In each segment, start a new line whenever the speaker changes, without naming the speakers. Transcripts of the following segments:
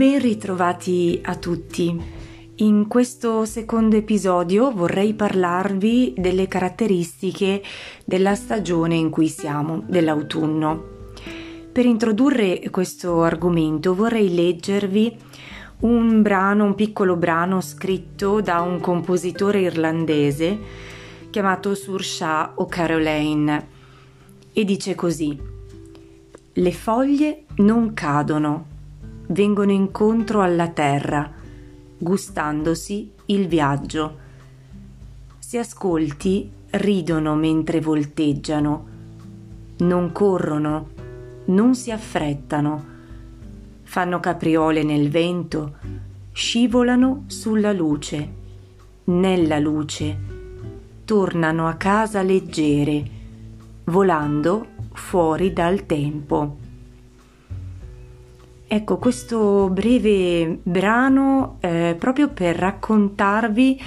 Ben ritrovati a tutti. In questo secondo episodio vorrei parlarvi delle caratteristiche della stagione in cui siamo, dell'autunno. Per introdurre questo argomento vorrei leggervi un brano, un piccolo brano scritto da un compositore irlandese chiamato Saoirse O'Caroline e dice così: Le foglie non cadono vengono incontro alla terra, gustandosi il viaggio. Se ascolti, ridono mentre volteggiano, non corrono, non si affrettano, fanno capriole nel vento, scivolano sulla luce, nella luce, tornano a casa leggere, volando fuori dal tempo. Ecco, questo breve brano eh, proprio per raccontarvi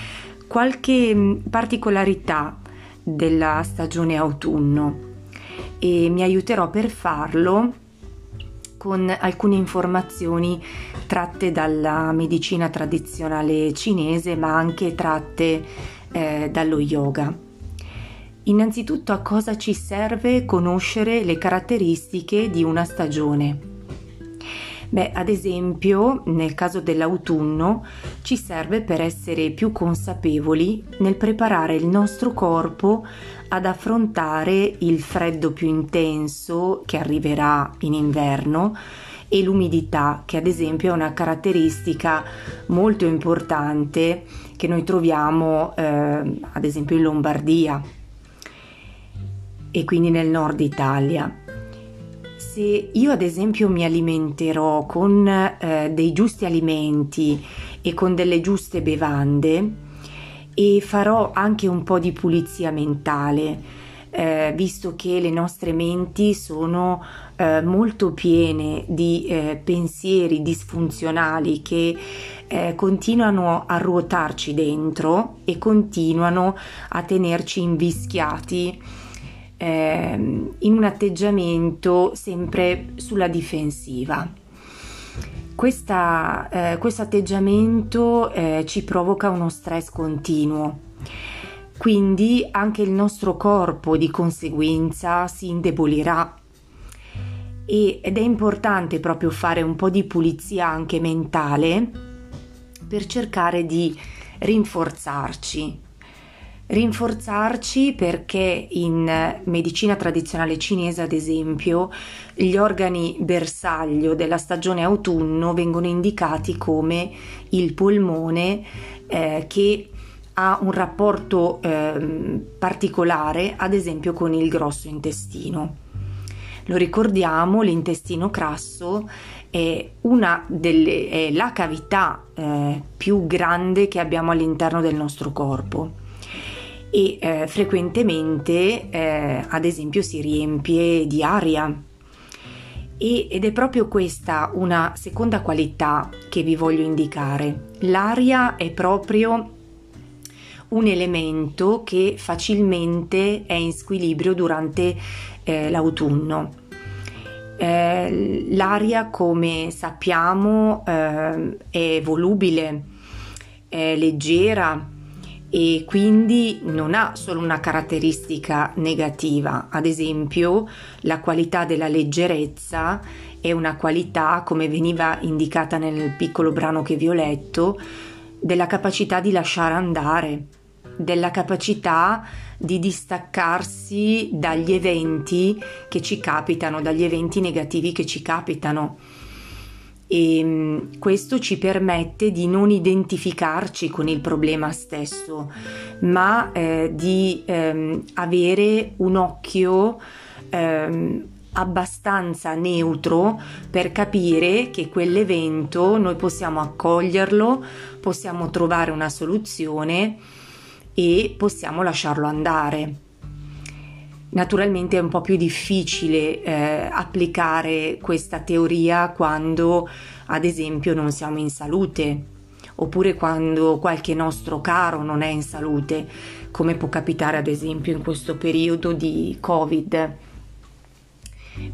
qualche mm, particolarità della stagione autunno e mi aiuterò per farlo con alcune informazioni tratte dalla medicina tradizionale cinese ma anche tratte eh, dallo yoga. Innanzitutto a cosa ci serve conoscere le caratteristiche di una stagione? Beh, ad esempio, nel caso dell'autunno, ci serve per essere più consapevoli nel preparare il nostro corpo ad affrontare il freddo più intenso che arriverà in inverno e l'umidità, che ad esempio è una caratteristica molto importante che noi troviamo eh, ad esempio in Lombardia e quindi nel nord Italia se io ad esempio mi alimenterò con eh, dei giusti alimenti e con delle giuste bevande e farò anche un po' di pulizia mentale, eh, visto che le nostre menti sono eh, molto piene di eh, pensieri disfunzionali che eh, continuano a ruotarci dentro e continuano a tenerci invischiati eh, in un atteggiamento sempre sulla difensiva. Questa, eh, questo atteggiamento eh, ci provoca uno stress continuo, quindi anche il nostro corpo di conseguenza si indebolirà. Ed è importante proprio fare un po' di pulizia anche mentale per cercare di rinforzarci, rinforzarci perché in medicina tradizionale cinese, ad esempio, gli organi bersaglio della stagione autunno vengono indicati come il polmone eh, che ha un rapporto eh, particolare, ad esempio, con il grosso intestino. Lo ricordiamo, l'intestino crasso è, delle, è la cavità eh, più grande che abbiamo all'interno del nostro corpo e eh, frequentemente eh, ad esempio si riempie di aria e, ed è proprio questa una seconda qualità che vi voglio indicare. L'aria è proprio un elemento che facilmente è in squilibrio durante eh, l'autunno. Eh, l'aria, come sappiamo, eh, è volubile, è leggera, e quindi non ha solo una caratteristica negativa, ad esempio la qualità della leggerezza è una qualità, come veniva indicata nel piccolo brano che vi ho letto, della capacità di lasciare andare, della capacità di distaccarsi dagli eventi che ci capitano, dagli eventi negativi che ci capitano e ehm, questo ci permette di non identificarci con il problema stesso, ma eh, di ehm, avere un occhio ehm, abbastanza neutro per capire che quell'evento noi possiamo accoglierlo, possiamo trovare una soluzione e possiamo lasciarlo andare. Naturalmente è un po' più difficile eh, applicare questa teoria quando, ad esempio, non siamo in salute oppure quando qualche nostro caro non è in salute, come può capitare ad esempio in questo periodo di Covid.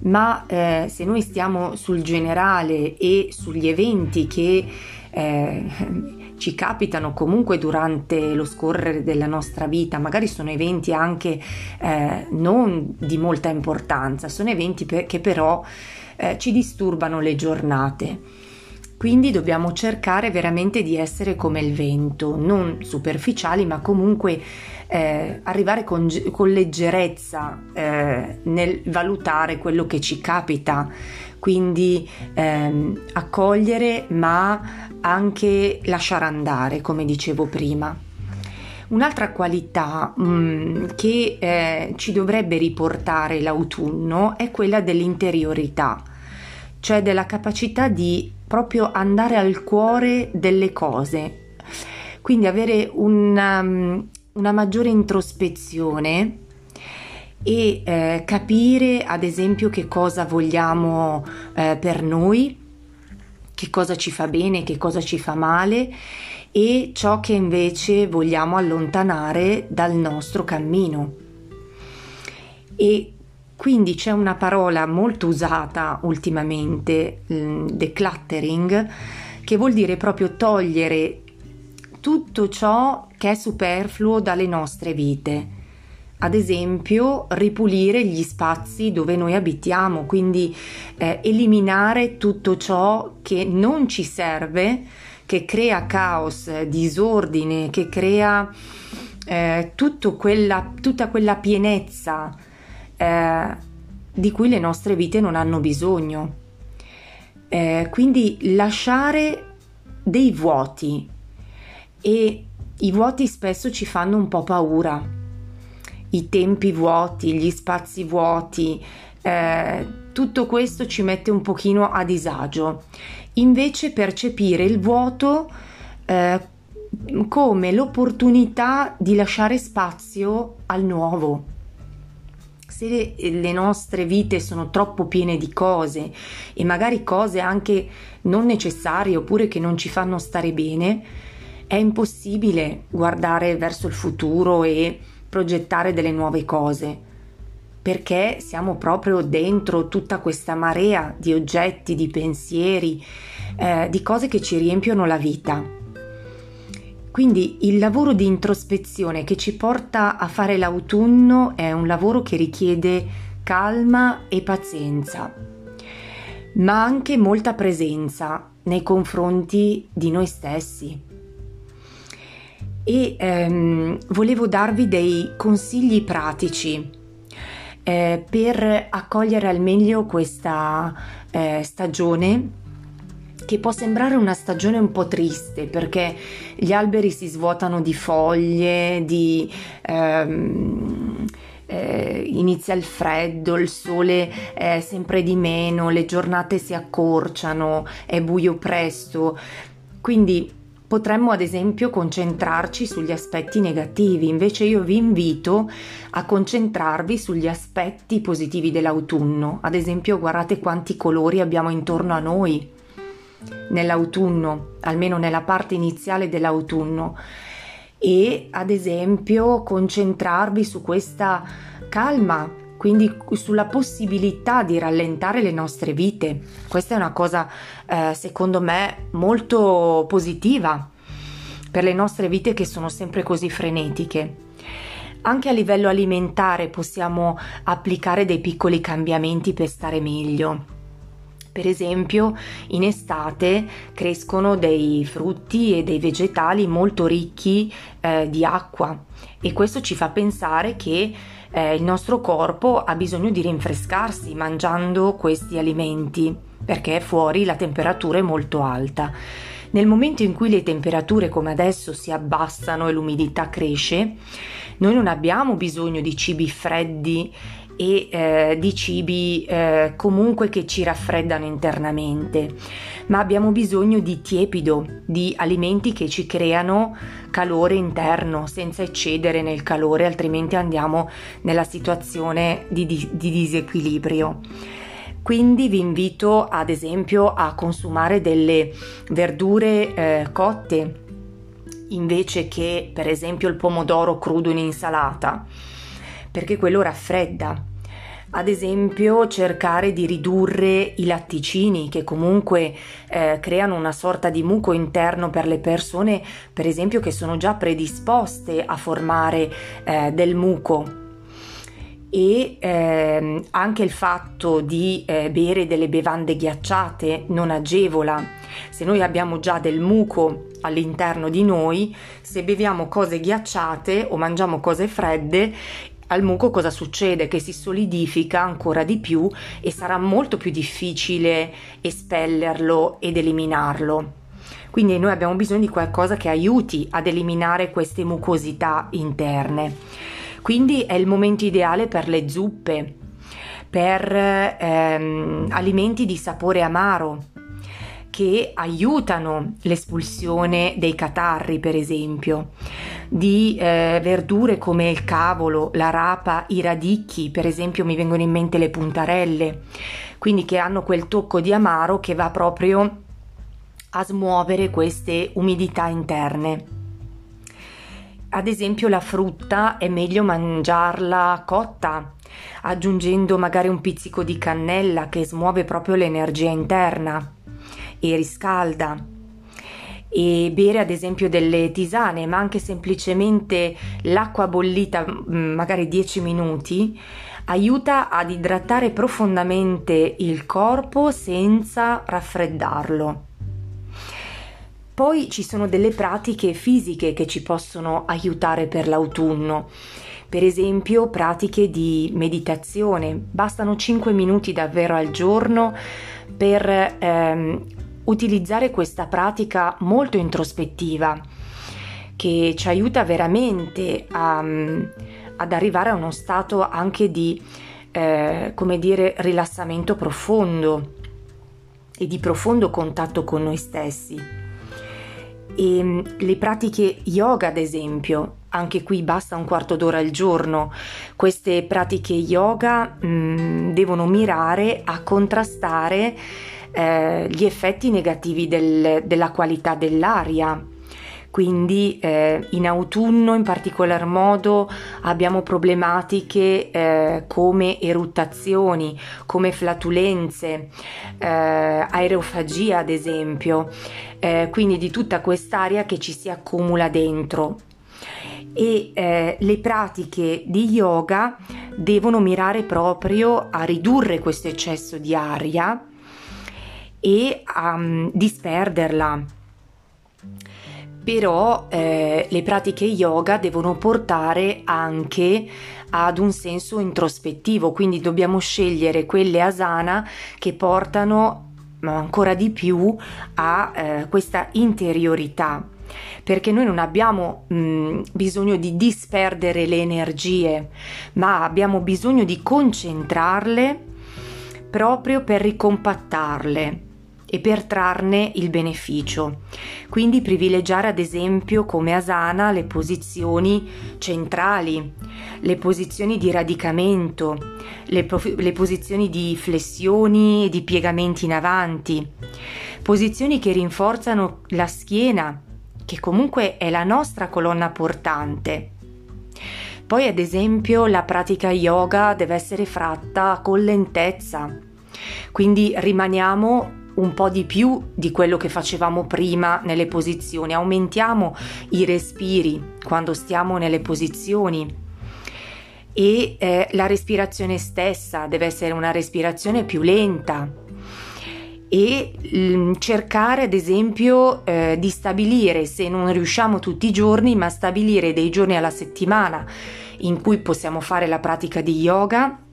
Ma eh, se noi stiamo sul generale e sugli eventi che eh, ci capitano comunque durante lo scorrere della nostra vita, magari sono eventi anche eh, non di molta importanza, sono eventi per, che però eh, ci disturbano le giornate. Quindi dobbiamo cercare veramente di essere come il vento, non superficiali, ma comunque eh, arrivare con, con leggerezza eh, nel valutare quello che ci capita, quindi ehm, accogliere ma anche lasciare andare, come dicevo prima. Un'altra qualità mh, mm, che eh, ci dovrebbe riportare l'autunno è quella dell'interiorità, cioè della capacità di proprio andare al cuore delle cose, quindi avere una, una maggiore introspezione e eh, capire ad esempio che cosa vogliamo eh, per noi, che cosa ci fa bene, che cosa ci fa male e ciò che invece vogliamo allontanare dal nostro cammino. E quindi c'è una parola molto usata ultimamente, mm, decluttering, che vuol dire proprio togliere tutto ciò che è superfluo dalle nostre vite. Ad esempio, ripulire gli spazi dove noi abitiamo, quindi eh, eliminare tutto ciò che non ci serve, che crea caos, disordine, che crea eh, quella, tutta quella pienezza eh, di cui le nostre vite non hanno bisogno. Eh, quindi lasciare dei vuoti, e i vuoti spesso ci fanno un po' paura. I tempi vuoti, gli spazi vuoti, eh, tutto questo ci mette un pochino a disagio. Invece percepire il vuoto eh, come l'opportunità di lasciare spazio al nuovo. Se le nostre vite sono troppo piene di cose e magari cose anche non necessarie oppure che non ci fanno stare bene, è impossibile guardare verso il futuro e progettare delle nuove cose, perché siamo proprio dentro tutta questa marea di oggetti, di pensieri, eh, di cose che ci riempiono la vita. Quindi il lavoro di introspezione che ci porta a fare l'autunno è un lavoro che richiede calma e pazienza, ma anche molta presenza nei confronti di noi stessi. E ehm, volevo darvi dei consigli pratici eh, per accogliere al meglio questa eh, stagione che può sembrare una stagione un po' triste perché gli alberi si svuotano di foglie, di, ehm, eh, inizia il freddo, il sole è sempre di meno, le giornate si accorciano, è buio presto. Quindi Potremmo ad esempio concentrarci sugli aspetti negativi, invece io vi invito a concentrarvi sugli aspetti positivi dell'autunno. Ad esempio guardate quanti colori abbiamo intorno a noi nell'autunno, almeno nella parte iniziale dell'autunno. E ad esempio concentrarvi su questa calma quindi sulla possibilità di rallentare le nostre vite. Questa è una cosa, eh, secondo me, molto positiva per le nostre vite che sono sempre così frenetiche. Anche a livello alimentare possiamo applicare dei piccoli cambiamenti per stare meglio. Per esempio, in estate crescono dei frutti e dei vegetali molto ricchi eh, di acqua e questo ci fa pensare che eh, il nostro corpo ha bisogno di rinfrescarsi mangiando questi alimenti perché fuori la temperatura è molto alta. Nel momento in cui le temperature come adesso si abbassano e l'umidità cresce, noi non abbiamo bisogno di cibi freddi e eh, di cibi eh, comunque che ci raffreddano internamente, ma abbiamo bisogno di tiepido, di alimenti che ci creano calore interno senza eccedere nel calore, altrimenti andiamo nella situazione di, di, di disequilibrio. Quindi vi invito ad esempio a consumare delle verdure eh, cotte invece che per esempio il pomodoro crudo in insalata perché quello raffredda ad esempio cercare di ridurre i latticini che comunque eh, creano una sorta di muco interno per le persone per esempio che sono già predisposte a formare eh, del muco e ehm, anche il fatto di eh, bere delle bevande ghiacciate non agevola. Se noi abbiamo già del muco all'interno di noi, se beviamo cose ghiacciate o mangiamo cose fredde, al muco cosa succede? Che si solidifica ancora di più e sarà molto più difficile espellerlo ed eliminarlo. Quindi noi abbiamo bisogno di qualcosa che aiuti ad eliminare queste mucosità interne. Quindi è il momento ideale per le zuppe, per ehm, alimenti di sapore amaro che aiutano l'espulsione dei catarri, per esempio, di eh, verdure come il cavolo, la rapa, i radicchi, per esempio mi vengono in mente le puntarelle, quindi che hanno quel tocco di amaro che va proprio a smuovere queste umidità interne. Ad esempio la frutta è meglio mangiarla cotta, aggiungendo magari un pizzico di cannella che smuove proprio l'energia interna e riscalda. E bere ad esempio delle tisane, ma anche semplicemente l'acqua bollita, mm, magari 10 minuti, aiuta ad idratare profondamente il corpo senza raffreddarlo. Poi ci sono delle pratiche fisiche che ci possono aiutare per l'autunno. Per esempio pratiche di meditazione, bastano 5 minuti davvero al giorno per ehm, utilizzare questa pratica molto introspettiva che ci aiuta veramente a, ad arrivare a uno stato anche di, eh, come dire, rilassamento profondo e di profondo contatto con noi stessi. E ehm, le pratiche yoga, ad esempio, anche qui basta un quarto d'ora al giorno. Queste pratiche yoga mh, mm, devono mirare a contrastare eh, gli effetti negativi del, della qualità dell'aria. Quindi eh, in autunno in particolar modo abbiamo problematiche eh, come eruttazioni, come flatulenze, eh, aerofagia ad esempio, eh, quindi di tutta quest'aria che ci si accumula dentro. E eh, le pratiche di yoga devono mirare proprio a ridurre questo eccesso di aria e a um, disperderla. Però eh, le pratiche yoga devono portare anche ad un senso introspettivo, quindi dobbiamo scegliere quelle asana che portano ancora di più a eh, questa interiorità. Perché noi non abbiamo mh, bisogno di disperdere le energie, ma abbiamo bisogno di concentrarle proprio per ricompattarle e per trarne il beneficio. Quindi privilegiare ad esempio come asana le posizioni centrali, le posizioni di radicamento, le, prof- le posizioni di flessioni e di piegamenti in avanti, posizioni che rinforzano la schiena, che comunque è la nostra colonna portante. Poi ad esempio la pratica yoga deve essere fatta con lentezza, quindi rimaniamo un po' di più di quello che facevamo prima nelle posizioni, aumentiamo i respiri quando stiamo nelle posizioni. E eh, la respirazione stessa deve essere una respirazione più lenta. E mm, cercare ad esempio eh, di stabilire se non riusciamo tutti i giorni ma stabilire dei giorni alla settimana in cui possiamo fare la pratica di yoga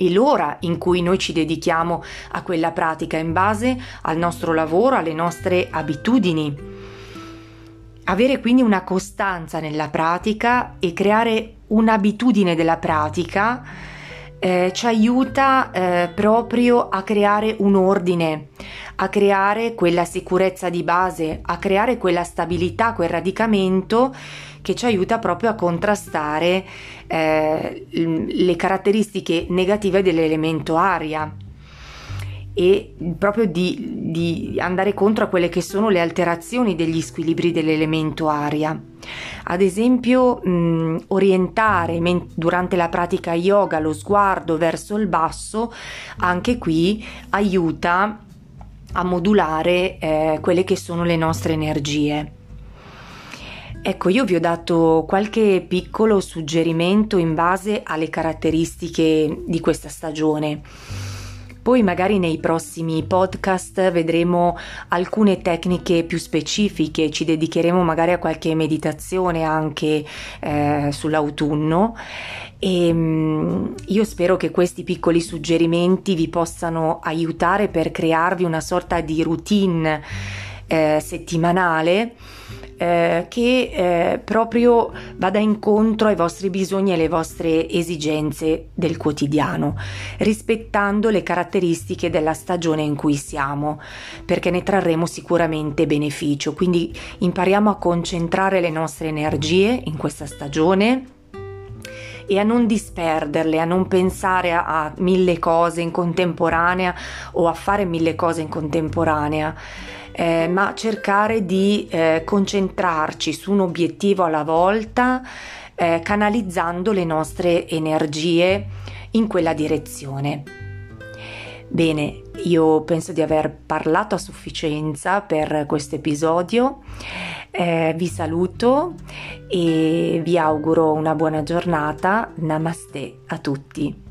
e l'ora in cui noi ci dedichiamo a quella pratica in base al nostro lavoro, alle nostre abitudini. Avere quindi una costanza nella pratica e creare un'abitudine della pratica eh, ci aiuta eh, proprio a creare un ordine, a creare quella sicurezza di base, a creare quella stabilità, quel radicamento che ci aiuta proprio a contrastare eh, le caratteristiche negative dell'elemento aria e proprio di, di, andare contro a quelle che sono le alterazioni degli squilibri dell'elemento aria. Ad esempio, mh, orientare men- durante la pratica yoga lo sguardo verso il basso, anche qui aiuta a modulare eh, quelle che sono le nostre energie. Ecco, io vi ho dato qualche piccolo suggerimento in base alle caratteristiche di questa stagione. Poi magari nei prossimi podcast vedremo alcune tecniche più specifiche, ci dedicheremo magari a qualche meditazione anche eh, sull'autunno e um, io spero che questi piccoli suggerimenti vi possano aiutare per crearvi una sorta di routine eh, settimanale eh, che eh, proprio vada incontro ai vostri bisogni e alle vostre esigenze del quotidiano, rispettando le caratteristiche della stagione in cui siamo, perché ne trarremo sicuramente beneficio. Quindi impariamo a concentrare le nostre energie in questa stagione e a non disperderle, a non pensare a, mille cose in contemporanea o a fare mille cose in contemporanea eh, ma cercare di eh, concentrarci su un obiettivo alla volta, eh, canalizzando le nostre energie in quella direzione. Bene, io penso di aver parlato a sufficienza per questo episodio. Eh, vi saluto e vi auguro una buona giornata. Namaste a tutti.